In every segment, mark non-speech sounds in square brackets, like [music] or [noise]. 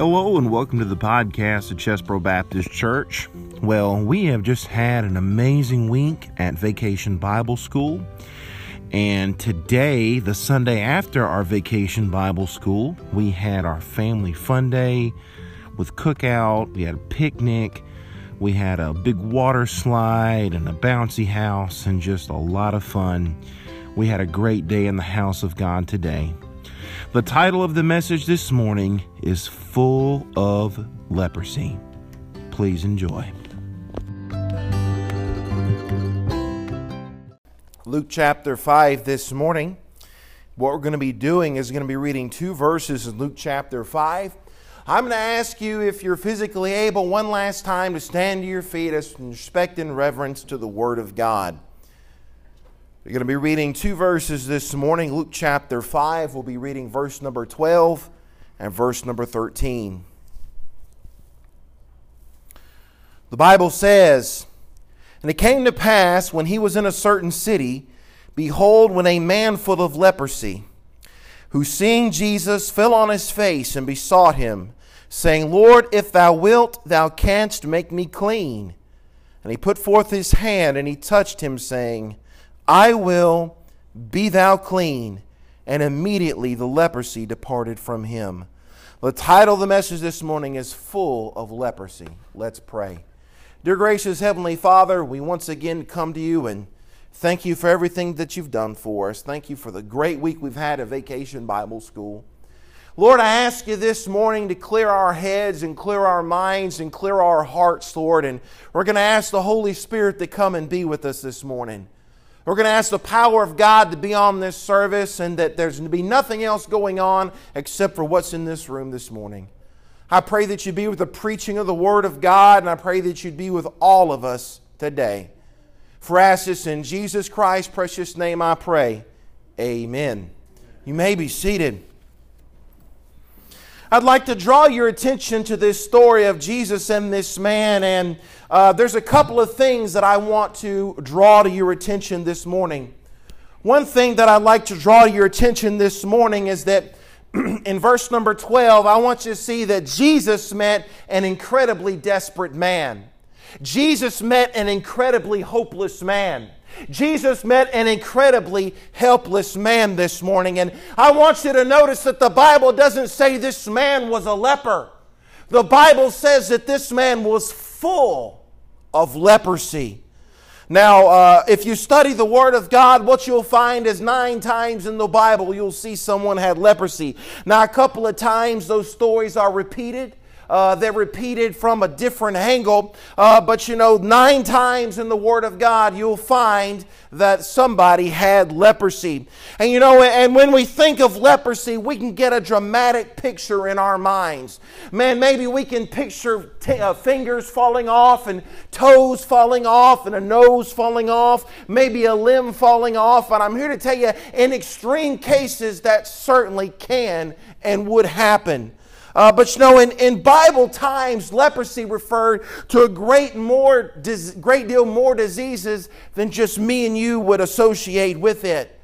Hello and welcome to the podcast of Chesbrough Baptist Church. Well, we have just had an amazing week at Vacation Bible School. And today, the Sunday after our Vacation Bible School, we had our family fun day with cookout, we had a picnic, we had a big water slide and a bouncy house and just a lot of fun. We had a great day in the house of God today. The title of the message this morning is Full of Leprosy. Please enjoy. Luke chapter 5 this morning. What we're going to be doing is going to be reading two verses in Luke chapter 5. I'm going to ask you, if you're physically able, one last time to stand to your feet as respect and reverence to the Word of God. We're going to be reading two verses this morning. Luke chapter 5, we'll be reading verse number 12 and verse number 13. The Bible says, And it came to pass when he was in a certain city, behold, when a man full of leprosy, who seeing Jesus fell on his face and besought him, saying, Lord, if thou wilt, thou canst make me clean. And he put forth his hand and he touched him, saying, I will be thou clean. And immediately the leprosy departed from him. The title of the message this morning is Full of Leprosy. Let's pray. Dear gracious Heavenly Father, we once again come to you and thank you for everything that you've done for us. Thank you for the great week we've had at Vacation Bible School. Lord, I ask you this morning to clear our heads and clear our minds and clear our hearts, Lord. And we're going to ask the Holy Spirit to come and be with us this morning. We're going to ask the power of God to be on this service and that there's going to be nothing else going on except for what's in this room this morning. I pray that you'd be with the preaching of the Word of God, and I pray that you'd be with all of us today. For ask this in Jesus Christ's precious name I pray. Amen. You may be seated. I'd like to draw your attention to this story of Jesus and this man, and uh, there's a couple of things that I want to draw to your attention this morning. One thing that I'd like to draw to your attention this morning is that [clears throat] in verse number 12, I want you to see that Jesus met an incredibly desperate man. Jesus met an incredibly hopeless man. Jesus met an incredibly helpless man this morning. And I want you to notice that the Bible doesn't say this man was a leper. The Bible says that this man was full of leprosy. Now, uh, if you study the Word of God, what you'll find is nine times in the Bible you'll see someone had leprosy. Now, a couple of times those stories are repeated. Uh, they're repeated from a different angle. Uh, but you know, nine times in the Word of God, you'll find that somebody had leprosy. And you know, and when we think of leprosy, we can get a dramatic picture in our minds. Man, maybe we can picture t- uh, fingers falling off and toes falling off and a nose falling off, maybe a limb falling off. And I'm here to tell you, in extreme cases, that certainly can and would happen. Uh, but you know, in, in Bible times, leprosy referred to a great, more, great deal more diseases than just me and you would associate with it.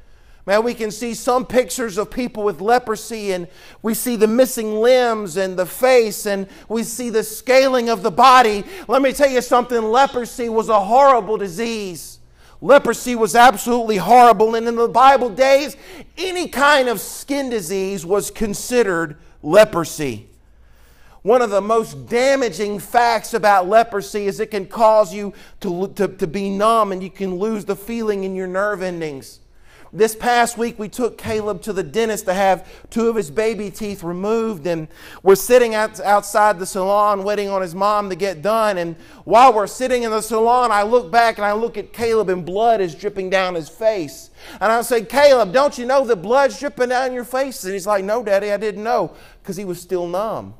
Man, we can see some pictures of people with leprosy, and we see the missing limbs and the face, and we see the scaling of the body. Let me tell you something leprosy was a horrible disease. Leprosy was absolutely horrible, and in the Bible days, any kind of skin disease was considered leprosy. One of the most damaging facts about leprosy is it can cause you to, to, to be numb and you can lose the feeling in your nerve endings. This past week, we took Caleb to the dentist to have two of his baby teeth removed, and we're sitting out, outside the salon waiting on his mom to get done. And while we're sitting in the salon, I look back and I look at Caleb, and blood is dripping down his face. And I say, Caleb, don't you know that blood's dripping down your face? And he's like, No, Daddy, I didn't know, because he was still numb.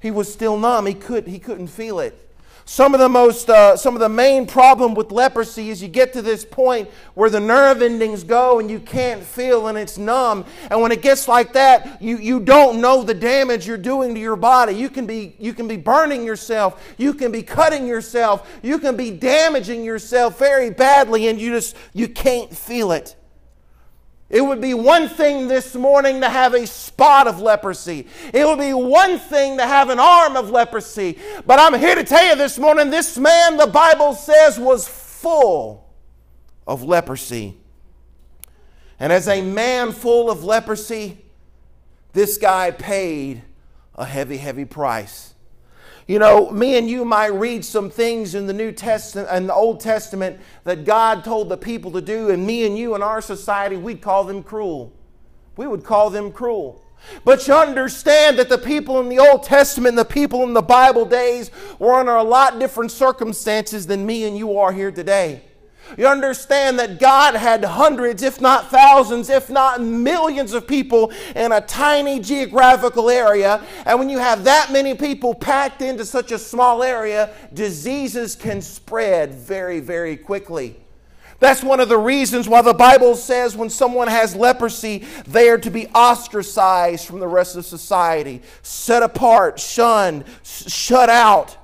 He was still numb. He, could, he couldn't feel it. Some of the most, uh, some of the main problem with leprosy is you get to this point where the nerve endings go and you can't feel and it's numb. And when it gets like that, you, you don't know the damage you're doing to your body. You can be, you can be burning yourself. You can be cutting yourself. You can be damaging yourself very badly and you just, you can't feel it. It would be one thing this morning to have a spot of leprosy. It would be one thing to have an arm of leprosy. But I'm here to tell you this morning this man, the Bible says, was full of leprosy. And as a man full of leprosy, this guy paid a heavy, heavy price. You know, me and you might read some things in the New Testament and the Old Testament that God told the people to do, and me and you in our society, we'd call them cruel. We would call them cruel. But you understand that the people in the Old Testament, the people in the Bible days, were under a lot different circumstances than me and you are here today. You understand that God had hundreds, if not thousands, if not millions of people in a tiny geographical area. And when you have that many people packed into such a small area, diseases can spread very, very quickly. That's one of the reasons why the Bible says when someone has leprosy, they are to be ostracized from the rest of society, set apart, shunned, shut out.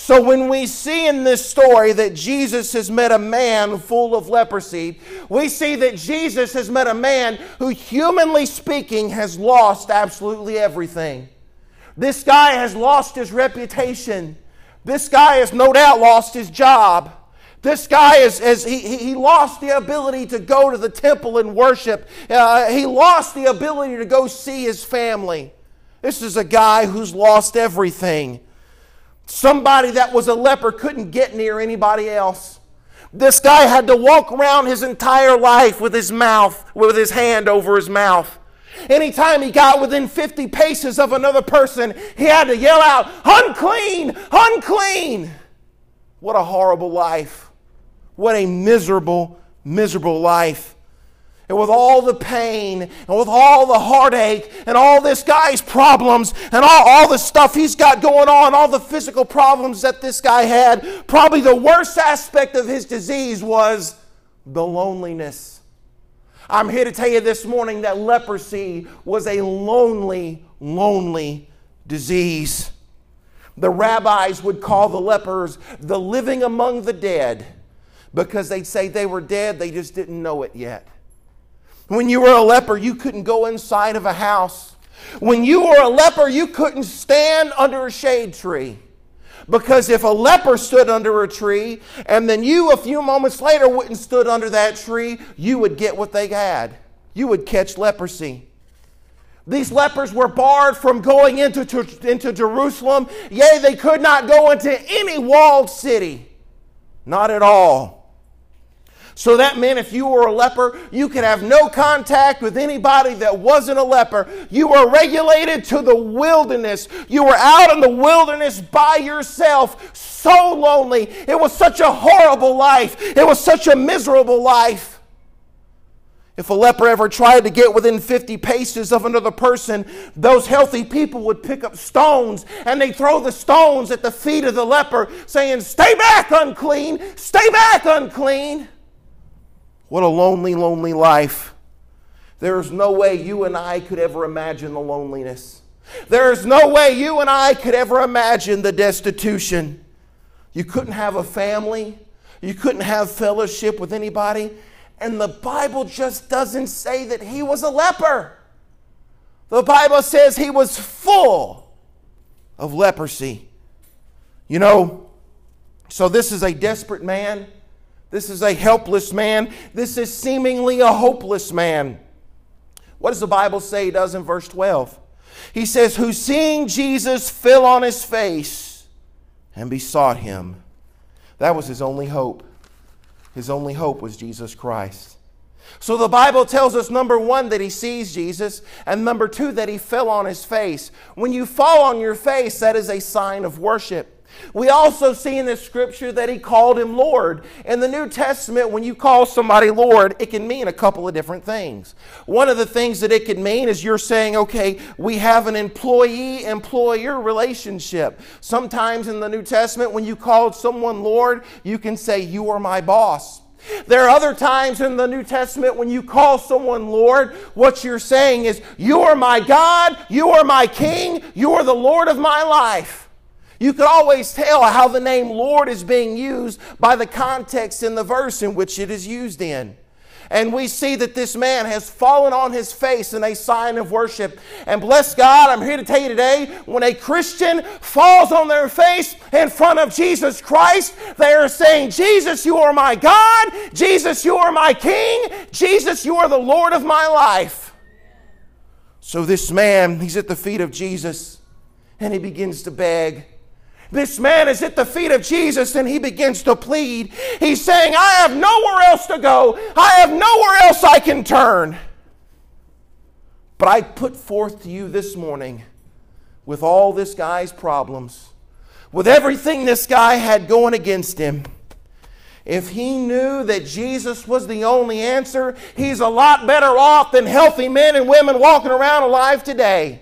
So, when we see in this story that Jesus has met a man full of leprosy, we see that Jesus has met a man who, humanly speaking, has lost absolutely everything. This guy has lost his reputation. This guy has no doubt lost his job. This guy is, is he, he lost the ability to go to the temple and worship. Uh, he lost the ability to go see his family. This is a guy who's lost everything. Somebody that was a leper couldn't get near anybody else. This guy had to walk around his entire life with his mouth, with his hand over his mouth. Anytime he got within 50 paces of another person, he had to yell out, Unclean! Unclean! What a horrible life. What a miserable, miserable life and with all the pain and with all the heartache and all this guy's problems and all, all the stuff he's got going on, all the physical problems that this guy had, probably the worst aspect of his disease was the loneliness. I'm here to tell you this morning that leprosy was a lonely, lonely disease. The rabbis would call the lepers the living among the dead because they'd say they were dead, they just didn't know it yet. When you were a leper, you couldn't go inside of a house. When you were a leper, you couldn't stand under a shade tree. Because if a leper stood under a tree and then you a few moments later wouldn't stood under that tree, you would get what they had. You would catch leprosy. These lepers were barred from going into, into Jerusalem. Yea, they could not go into any walled city. Not at all. So that meant if you were a leper, you could have no contact with anybody that wasn't a leper. You were regulated to the wilderness. You were out in the wilderness by yourself, so lonely. It was such a horrible life. It was such a miserable life. If a leper ever tried to get within 50 paces of another person, those healthy people would pick up stones and they throw the stones at the feet of the leper, saying, Stay back, unclean! Stay back, unclean! What a lonely, lonely life. There's no way you and I could ever imagine the loneliness. There's no way you and I could ever imagine the destitution. You couldn't have a family, you couldn't have fellowship with anybody. And the Bible just doesn't say that he was a leper. The Bible says he was full of leprosy. You know, so this is a desperate man. This is a helpless man. This is seemingly a hopeless man. What does the Bible say he does in verse 12? He says, Who seeing Jesus fell on his face and besought him. That was his only hope. His only hope was Jesus Christ. So the Bible tells us number one, that he sees Jesus, and number two, that he fell on his face. When you fall on your face, that is a sign of worship. We also see in this scripture that he called him Lord. In the New Testament, when you call somebody Lord, it can mean a couple of different things. One of the things that it could mean is you're saying, okay, we have an employee employer relationship. Sometimes in the New Testament, when you called someone Lord, you can say, You are my boss. There are other times in the New Testament when you call someone Lord, what you're saying is, You are my God, you are my King, you are the Lord of my life. You can always tell how the name Lord is being used by the context in the verse in which it is used in. And we see that this man has fallen on his face in a sign of worship. And bless God, I'm here to tell you today when a Christian falls on their face in front of Jesus Christ, they are saying, Jesus, you are my God. Jesus, you are my King. Jesus, you are the Lord of my life. So this man, he's at the feet of Jesus and he begins to beg. This man is at the feet of Jesus and he begins to plead. He's saying, I have nowhere else to go. I have nowhere else I can turn. But I put forth to you this morning with all this guy's problems, with everything this guy had going against him. If he knew that Jesus was the only answer, he's a lot better off than healthy men and women walking around alive today.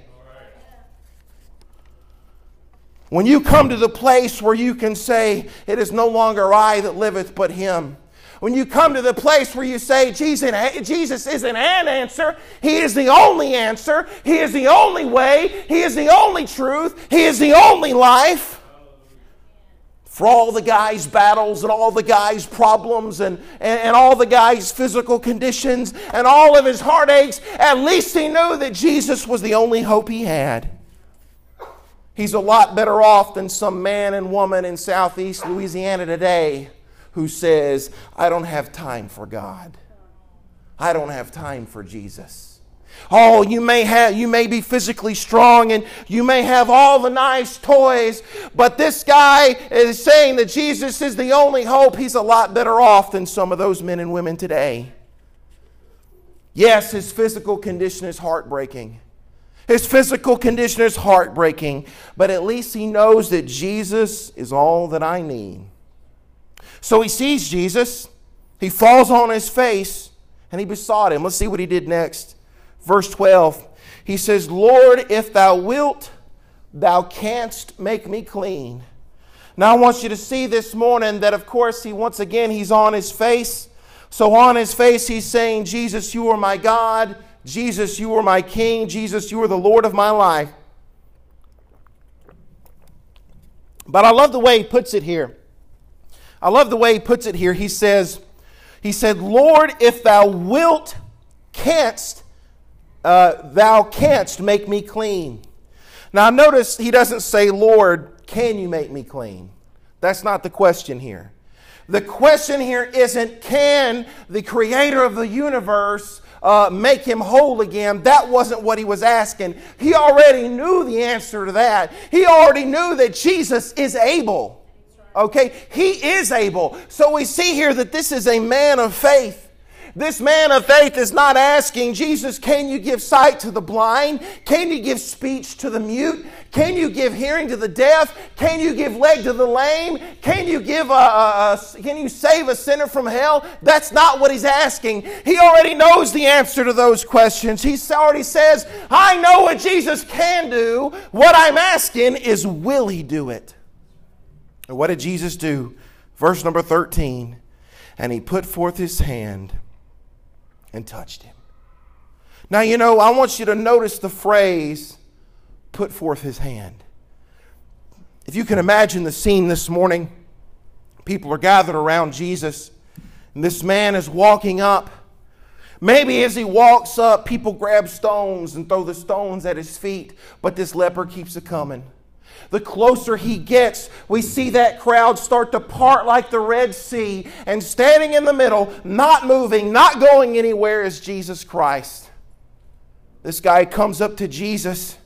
When you come to the place where you can say, It is no longer I that liveth, but Him. When you come to the place where you say, Jesus isn't an answer, He is the only answer, He is the only way, He is the only truth, He is the only life. For all the guy's battles and all the guy's problems and, and, and all the guy's physical conditions and all of his heartaches, at least he knew that Jesus was the only hope he had. He's a lot better off than some man and woman in southeast Louisiana today who says, I don't have time for God. I don't have time for Jesus. Oh, you may have you may be physically strong and you may have all the nice toys, but this guy is saying that Jesus is the only hope. He's a lot better off than some of those men and women today. Yes, his physical condition is heartbreaking. His physical condition is heartbreaking, but at least he knows that Jesus is all that I need. So he sees Jesus, he falls on his face, and he besought him. Let's see what he did next. Verse 12. He says, Lord, if thou wilt, thou canst make me clean. Now I want you to see this morning that, of course, he once again he's on his face. So on his face, he's saying, Jesus, you are my God. Jesus, you are my King. Jesus, you are the Lord of my life. But I love the way he puts it here. I love the way he puts it here. He says, He said, Lord, if thou wilt, canst, uh, thou canst make me clean. Now notice he doesn't say, Lord, can you make me clean? That's not the question here. The question here isn't, can the creator of the universe uh, make him whole again. That wasn't what he was asking. He already knew the answer to that. He already knew that Jesus is able. Okay? He is able. So we see here that this is a man of faith. This man of faith is not asking, Jesus, can you give sight to the blind? Can you give speech to the mute? Can you give hearing to the deaf? Can you give leg to the lame? Can you give a, a, a, can you save a sinner from hell? That's not what he's asking. He already knows the answer to those questions. He already says, I know what Jesus can do. What I'm asking is, will he do it? And what did Jesus do? Verse number 13. And he put forth his hand and touched him. Now, you know, I want you to notice the phrase, put forth his hand. If you can imagine the scene this morning, people are gathered around Jesus, and this man is walking up. Maybe as he walks up, people grab stones and throw the stones at his feet, but this leper keeps it coming. The closer he gets, we see that crowd start to part like the Red Sea, and standing in the middle, not moving, not going anywhere, is Jesus Christ. This guy comes up to Jesus.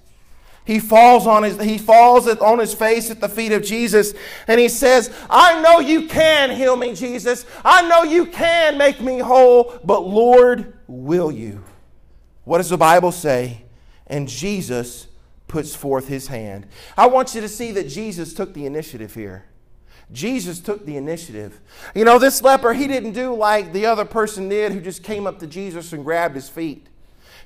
He falls on his he falls on his face at the feet of Jesus and he says, "I know you can heal me, Jesus. I know you can make me whole, but Lord, will you?" What does the Bible say? And Jesus puts forth his hand. I want you to see that Jesus took the initiative here. Jesus took the initiative. You know, this leper, he didn't do like the other person did who just came up to Jesus and grabbed his feet.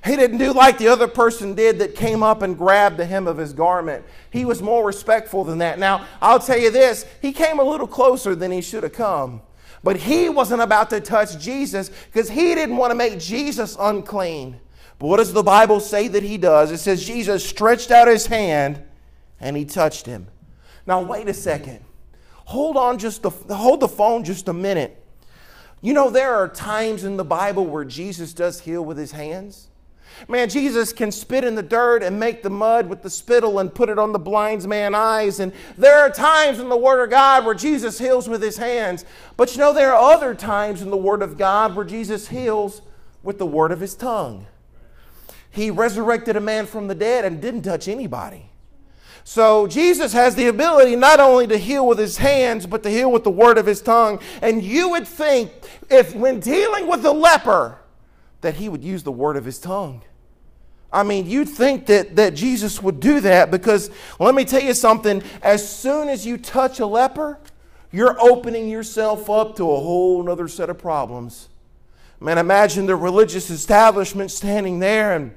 He didn't do like the other person did that came up and grabbed the hem of his garment. He was more respectful than that. Now, I'll tell you this he came a little closer than he should have come. But he wasn't about to touch Jesus because he didn't want to make Jesus unclean. But what does the Bible say that he does? It says Jesus stretched out his hand and he touched him. Now, wait a second. Hold on just a, hold the phone just a minute. You know, there are times in the Bible where Jesus does heal with his hands. Man, Jesus can spit in the dirt and make the mud with the spittle and put it on the blind man's eyes. And there are times in the Word of God where Jesus heals with his hands. But you know, there are other times in the Word of God where Jesus heals with the word of his tongue. He resurrected a man from the dead and didn't touch anybody. So Jesus has the ability not only to heal with his hands, but to heal with the word of his tongue. And you would think, if when dealing with the leper, that he would use the word of his tongue. I mean, you'd think that, that Jesus would do that because let me tell you something. As soon as you touch a leper, you're opening yourself up to a whole other set of problems. Man, imagine the religious establishment standing there and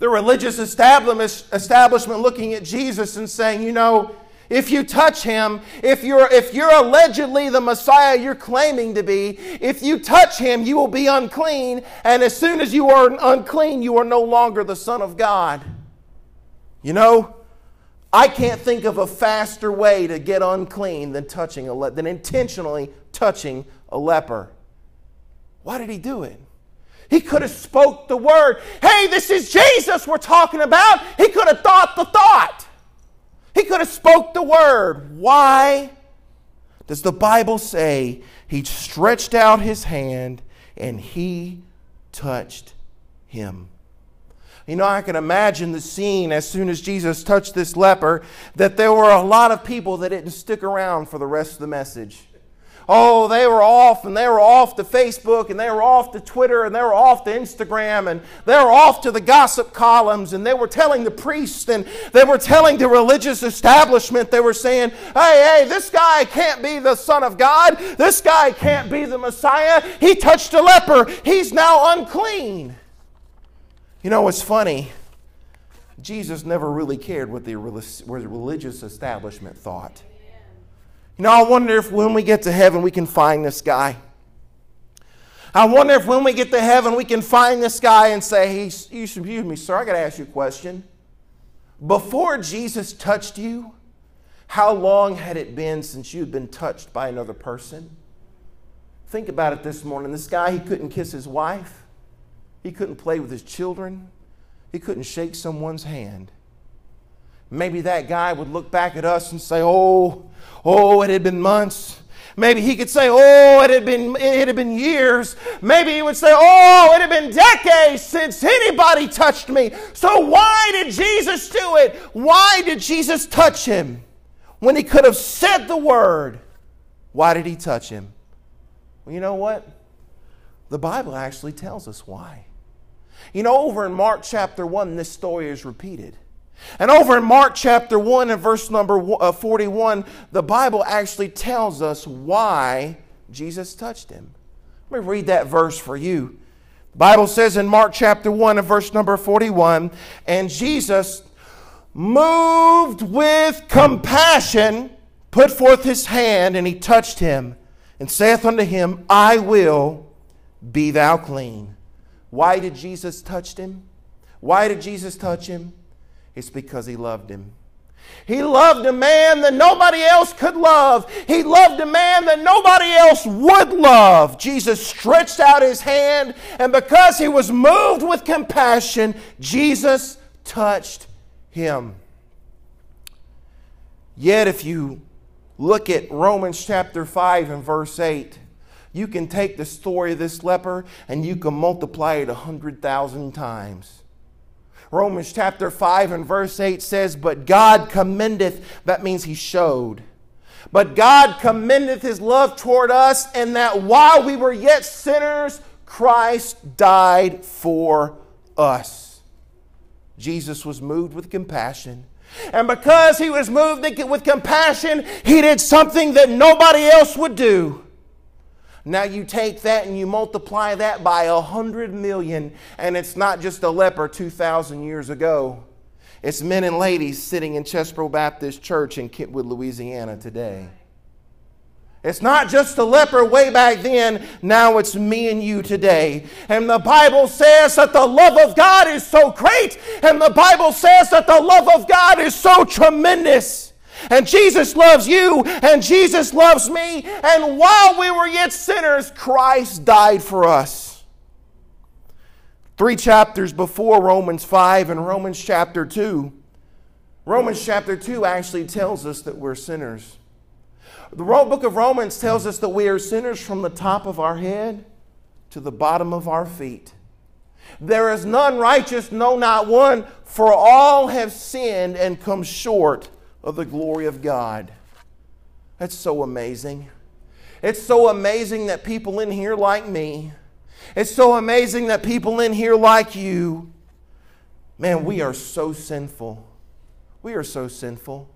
the religious establishment looking at Jesus and saying, you know, if you touch him, if you're, if you're allegedly the Messiah you're claiming to be, if you touch him, you will be unclean. And as soon as you are unclean, you are no longer the Son of God. You know, I can't think of a faster way to get unclean than touching a le- than intentionally touching a leper. Why did he do it? He could have spoke the word. Hey, this is Jesus we're talking about. He could have thought the thought. He could have spoke the word. Why does the Bible say he stretched out his hand and he touched him? You know, I can imagine the scene as soon as Jesus touched this leper that there were a lot of people that didn't stick around for the rest of the message. Oh, they were off and they were off to Facebook and they were off to Twitter and they were off to Instagram and they were off to the gossip columns and they were telling the priests and they were telling the religious establishment, they were saying, hey, hey, this guy can't be the Son of God. This guy can't be the Messiah. He touched a leper. He's now unclean. You know what's funny? Jesus never really cared what the religious establishment thought. You know, I wonder if when we get to heaven we can find this guy. I wonder if when we get to heaven we can find this guy and say, hey, excuse me, sir, I got to ask you a question. Before Jesus touched you, how long had it been since you had been touched by another person? Think about it this morning. This guy, he couldn't kiss his wife, he couldn't play with his children, he couldn't shake someone's hand. Maybe that guy would look back at us and say, Oh, Oh, it had been months. Maybe he could say, Oh, it had been it had been years. Maybe he would say, Oh, it had been decades since anybody touched me. So why did Jesus do it? Why did Jesus touch him? When he could have said the word, why did he touch him? Well, you know what? The Bible actually tells us why. You know, over in Mark chapter 1, this story is repeated. And over in Mark chapter 1 and verse number uh, 41, the Bible actually tells us why Jesus touched him. Let me read that verse for you. The Bible says in Mark chapter 1 and verse number 41, and Jesus, moved with compassion, put forth his hand, and he touched him, and saith unto him, I will be thou clean. Why did Jesus touch him? Why did Jesus touch him? It's because he loved him. He loved a man that nobody else could love. He loved a man that nobody else would love. Jesus stretched out his hand, and because he was moved with compassion, Jesus touched him. Yet, if you look at Romans chapter 5 and verse 8, you can take the story of this leper and you can multiply it a hundred thousand times. Romans chapter 5 and verse 8 says, But God commendeth, that means He showed. But God commendeth His love toward us, and that while we were yet sinners, Christ died for us. Jesus was moved with compassion. And because he was moved with compassion, he did something that nobody else would do. Now you take that and you multiply that by a hundred million, and it's not just a leper 2,000 years ago. It's men and ladies sitting in Chesbrough Baptist Church in Kentwood, Louisiana today. It's not just a leper way back then, now it's me and you today. And the Bible says that the love of God is so great, and the Bible says that the love of God is so tremendous And Jesus loves you, and Jesus loves me. And while we were yet sinners, Christ died for us. Three chapters before Romans 5 and Romans chapter 2, Romans chapter 2 actually tells us that we're sinners. The book of Romans tells us that we are sinners from the top of our head to the bottom of our feet. There is none righteous, no, not one, for all have sinned and come short of the glory of God. That's so amazing. It's so amazing that people in here like me, it's so amazing that people in here like you, man, we are so sinful. We are so sinful.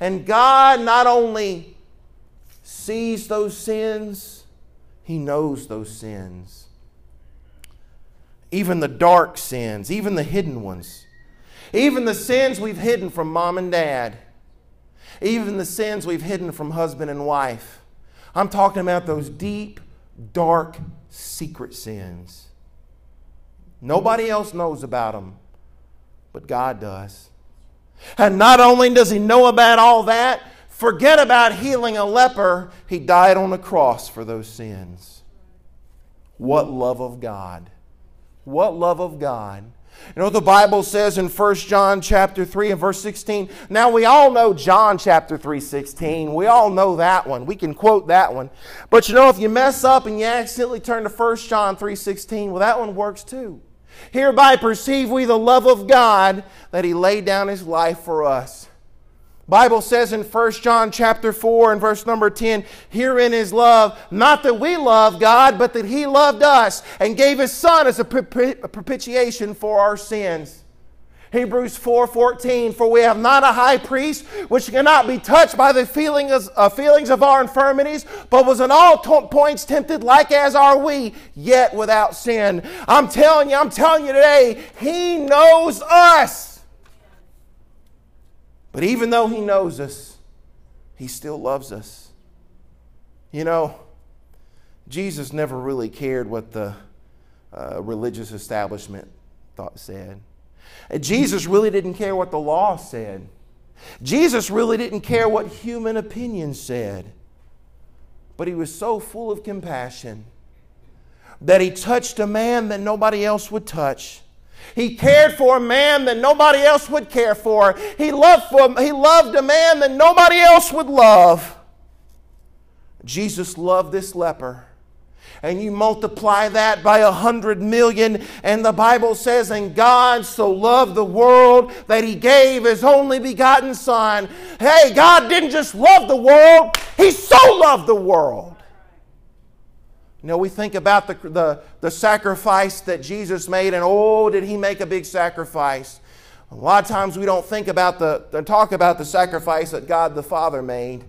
And God not only sees those sins, He knows those sins. Even the dark sins, even the hidden ones, even the sins we've hidden from mom and dad, even the sins we've hidden from husband and wife. I'm talking about those deep, dark, secret sins. Nobody else knows about them, but God does. And not only does He know about all that, forget about healing a leper, He died on the cross for those sins. What love of God! What love of God! You know what the Bible says in 1 John chapter 3 and verse 16? Now we all know John chapter 3 16. We all know that one. We can quote that one. But you know if you mess up and you accidentally turn to 1 John 3 16, well that one works too. Hereby perceive we the love of God that he laid down his life for us. Bible says in 1 John chapter 4 and verse number 10, herein is love, not that we love God, but that he loved us and gave his son as a propitiation for our sins. Hebrews 4:14 For we have not a high priest which cannot be touched by the uh, feelings of our infirmities but was in all points tempted like as are we yet without sin. I'm telling you I'm telling you today he knows us. But even though He knows us, He still loves us. You know, Jesus never really cared what the uh, religious establishment thought said. Jesus really didn't care what the law said. Jesus really didn't care what human opinion said. But he was so full of compassion that he touched a man that nobody else would touch. He cared for a man that nobody else would care for. He loved, for, he loved a man that nobody else would love. Jesus loved this leper. And you multiply that by a hundred million, and the Bible says, And God so loved the world that He gave His only begotten Son. Hey, God didn't just love the world, He so loved the world you know, we think about the, the, the sacrifice that Jesus made, and oh, did he make a big sacrifice. A lot of times we don't think about the, talk about the sacrifice that God the Father made.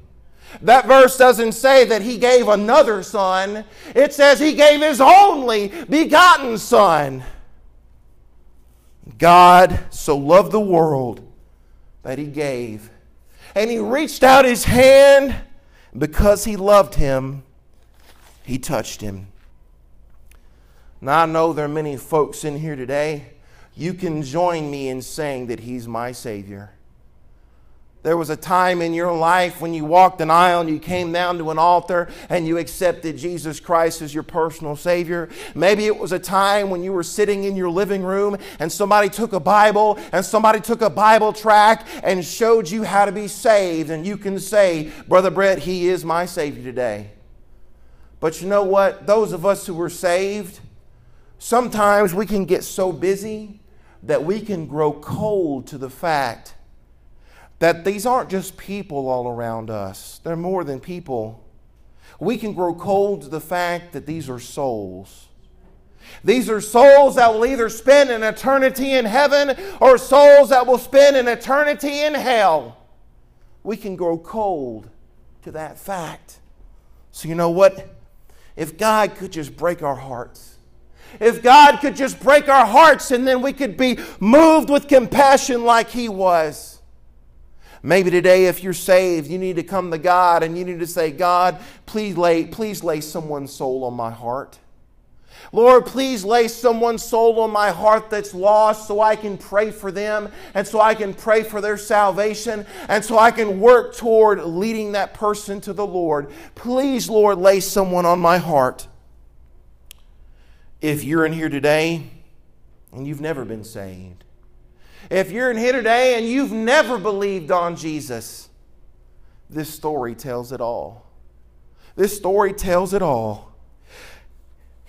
That verse doesn't say that he gave another son, it says he gave his only begotten son. God so loved the world that he gave. And he reached out his hand because he loved him he touched him. Now, I know there are many folks in here today. You can join me in saying that He's my Savior. There was a time in your life when you walked an aisle and you came down to an altar and you accepted Jesus Christ as your personal Savior. Maybe it was a time when you were sitting in your living room and somebody took a Bible and somebody took a Bible track and showed you how to be saved. And you can say, Brother Brett, He is my Savior today. But you know what? Those of us who were saved, sometimes we can get so busy that we can grow cold to the fact that these aren't just people all around us, they're more than people. We can grow cold to the fact that these are souls. These are souls that will either spend an eternity in heaven or souls that will spend an eternity in hell. We can grow cold to that fact. So, you know what? If God could just break our hearts, if God could just break our hearts and then we could be moved with compassion like He was. Maybe today, if you're saved, you need to come to God and you need to say, God, please lay, please lay someone's soul on my heart. Lord, please lay someone's soul on my heart that's lost so I can pray for them and so I can pray for their salvation and so I can work toward leading that person to the Lord. Please, Lord, lay someone on my heart. If you're in here today and you've never been saved, if you're in here today and you've never believed on Jesus, this story tells it all. This story tells it all.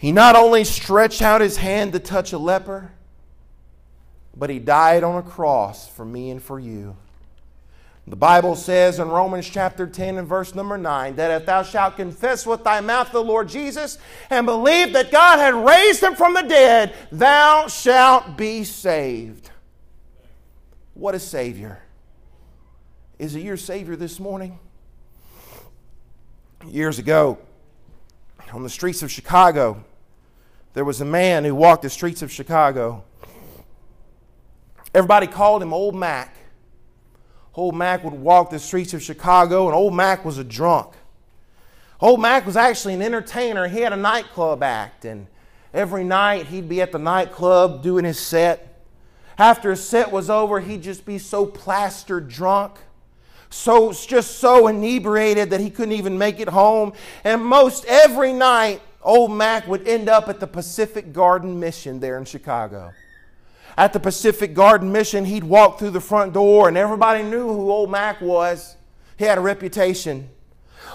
He not only stretched out his hand to touch a leper, but he died on a cross for me and for you. The Bible says in Romans chapter 10 and verse number 9 that if thou shalt confess with thy mouth the Lord Jesus and believe that God had raised him from the dead, thou shalt be saved. What a Savior. Is it your Savior this morning? Years ago, on the streets of Chicago, there was a man who walked the streets of Chicago. Everybody called him Old Mac. Old Mac would walk the streets of Chicago, and Old Mac was a drunk. Old Mac was actually an entertainer. He had a nightclub act, and every night he'd be at the nightclub doing his set. After his set was over, he'd just be so plastered drunk, so just so inebriated that he couldn't even make it home. And most every night, Old Mac would end up at the Pacific Garden Mission there in Chicago. At the Pacific Garden Mission, he'd walk through the front door, and everybody knew who Old Mac was. He had a reputation.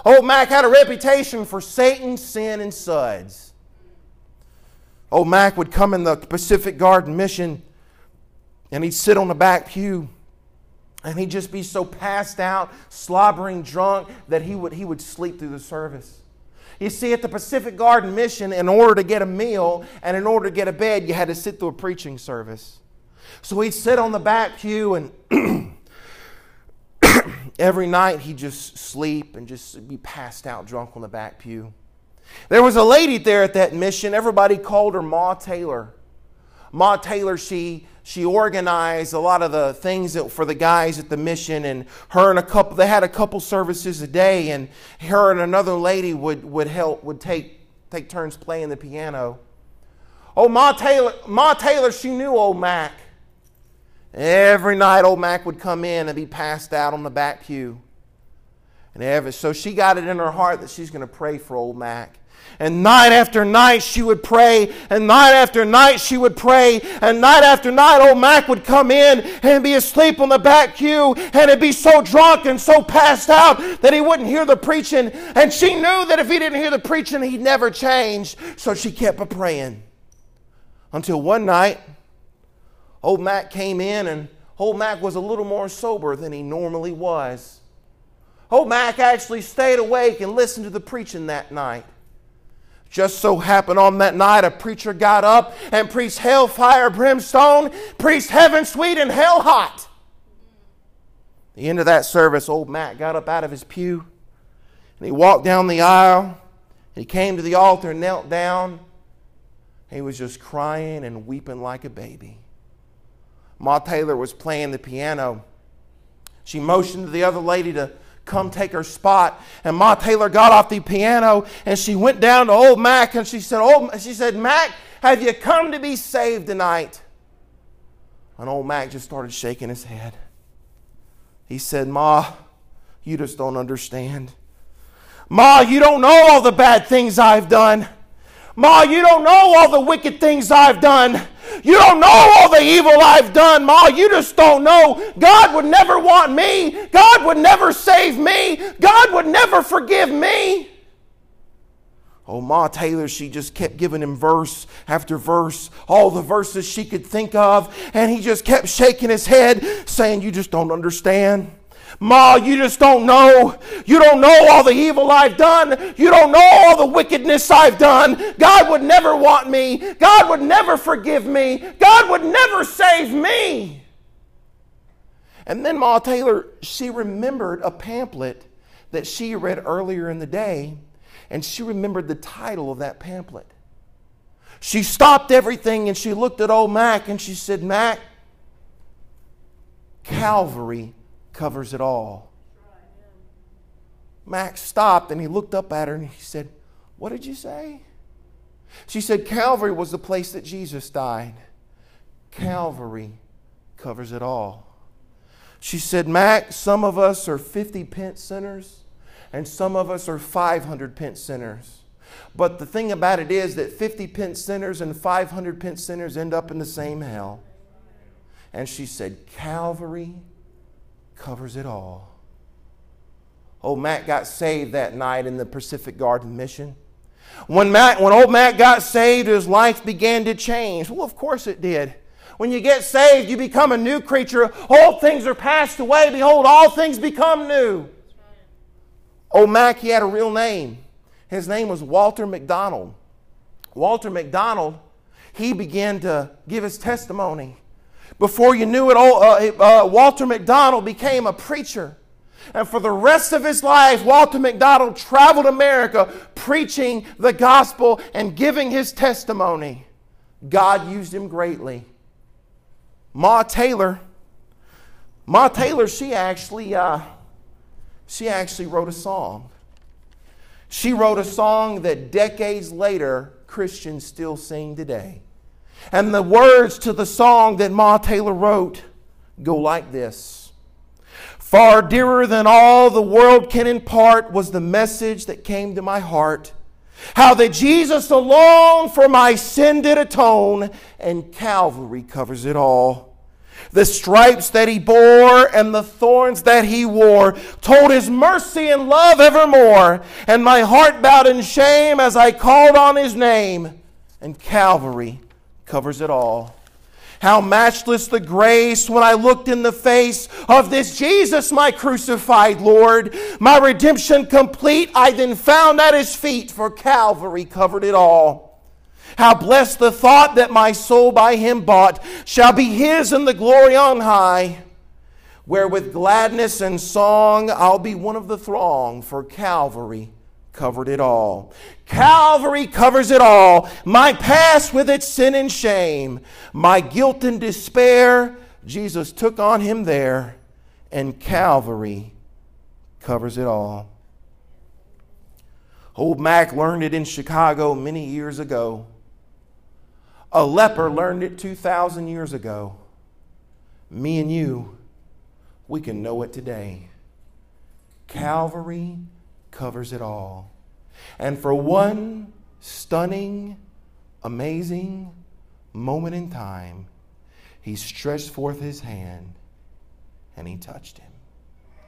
Old Mac had a reputation for Satan, sin, and suds. Old Mac would come in the Pacific Garden Mission, and he'd sit on the back pew, and he'd just be so passed out, slobbering drunk, that he would, he would sleep through the service. You see, at the Pacific Garden Mission, in order to get a meal and in order to get a bed, you had to sit through a preaching service. So he'd sit on the back pew and [clears throat] every night he'd just sleep and just be passed out drunk on the back pew. There was a lady there at that mission. Everybody called her Ma Taylor. Ma Taylor, she she organized a lot of the things that, for the guys at the mission and her and a couple they had a couple services a day and her and another lady would, would help would take take turns playing the piano. Oh ma taylor ma taylor she knew old mac. Every night old mac would come in and be passed out on the back pew. And every, so she got it in her heart that she's going to pray for old mac and night after night she would pray, and night after night she would pray, and night after night old Mac would come in and be asleep on the back pew, and he'd be so drunk and so passed out that he wouldn't hear the preaching. And she knew that if he didn't hear the preaching, he'd never change. So she kept a praying. Until one night, old Mac came in, and old Mac was a little more sober than he normally was. Old Mac actually stayed awake and listened to the preaching that night. Just so happened on that night, a preacher got up and preached hellfire, brimstone, preached heaven sweet and hell hot. The end of that service, old Mac got up out of his pew and he walked down the aisle. He came to the altar and knelt down. He was just crying and weeping like a baby. Ma Taylor was playing the piano. She motioned to the other lady to come take her spot. And Ma Taylor got off the piano and she went down to old Mac and she said, old, she said, Mac, have you come to be saved tonight? And old Mac just started shaking his head. He said, Ma, you just don't understand. Ma, you don't know all the bad things I've done. Ma, you don't know all the wicked things I've done. You don't know all the evil I've done, Ma. You just don't know. God would never want me. God would never save me. God would never forgive me. Oh, Ma Taylor, she just kept giving him verse after verse, all the verses she could think of, and he just kept shaking his head, saying, You just don't understand. Ma, you just don't know. You don't know all the evil I've done. You don't know all the wickedness I've done. God would never want me. God would never forgive me. God would never save me. And then Ma Taylor, she remembered a pamphlet that she read earlier in the day, and she remembered the title of that pamphlet. She stopped everything and she looked at old Mac and she said, Mac, Calvary covers it all. Max stopped and he looked up at her and he said, What did you say? She said, Calvary was the place that Jesus died. Calvary covers it all. She said, Max, some of us are 50 pence sinners, and some of us are 500 pence sinners. But the thing about it is that 50 pence sinners and 500 pence sinners end up in the same hell. And she said, Calvary covers it all. Old Mac got saved that night in the Pacific Garden Mission. When, Mac, when old Mac got saved, his life began to change. Well, of course it did. When you get saved, you become a new creature. Old things are passed away. Behold, all things become new. Old Mac, he had a real name. His name was Walter McDonald. Walter McDonald, he began to give his testimony. Before you knew it, uh, uh, Walter McDonald became a preacher. And for the rest of his life, Walter McDonald traveled America preaching the gospel and giving his testimony. God used him greatly. Ma Taylor, Ma Taylor, she actually, uh, she actually wrote a song. She wrote a song that decades later Christians still sing today. And the words to the song that Ma Taylor wrote go like this Far dearer than all the world can impart was the message that came to my heart. How that Jesus alone for my sin did atone, and Calvary covers it all. The stripes that he bore and the thorns that he wore told his mercy and love evermore. And my heart bowed in shame as I called on his name. And Calvary covers it all. How matchless the grace when I looked in the face of this Jesus, my crucified Lord. My redemption complete, I then found at his feet, for Calvary covered it all. How blessed the thought that my soul by him bought shall be his in the glory on high, where with gladness and song I'll be one of the throng, for Calvary covered it all. Calvary covers it all. My past with its sin and shame, my guilt and despair, Jesus took on him there, and Calvary covers it all. Old Mac learned it in Chicago many years ago. A leper learned it 2,000 years ago. Me and you, we can know it today. Calvary covers it all. And for one stunning, amazing moment in time, he stretched forth his hand and he touched him.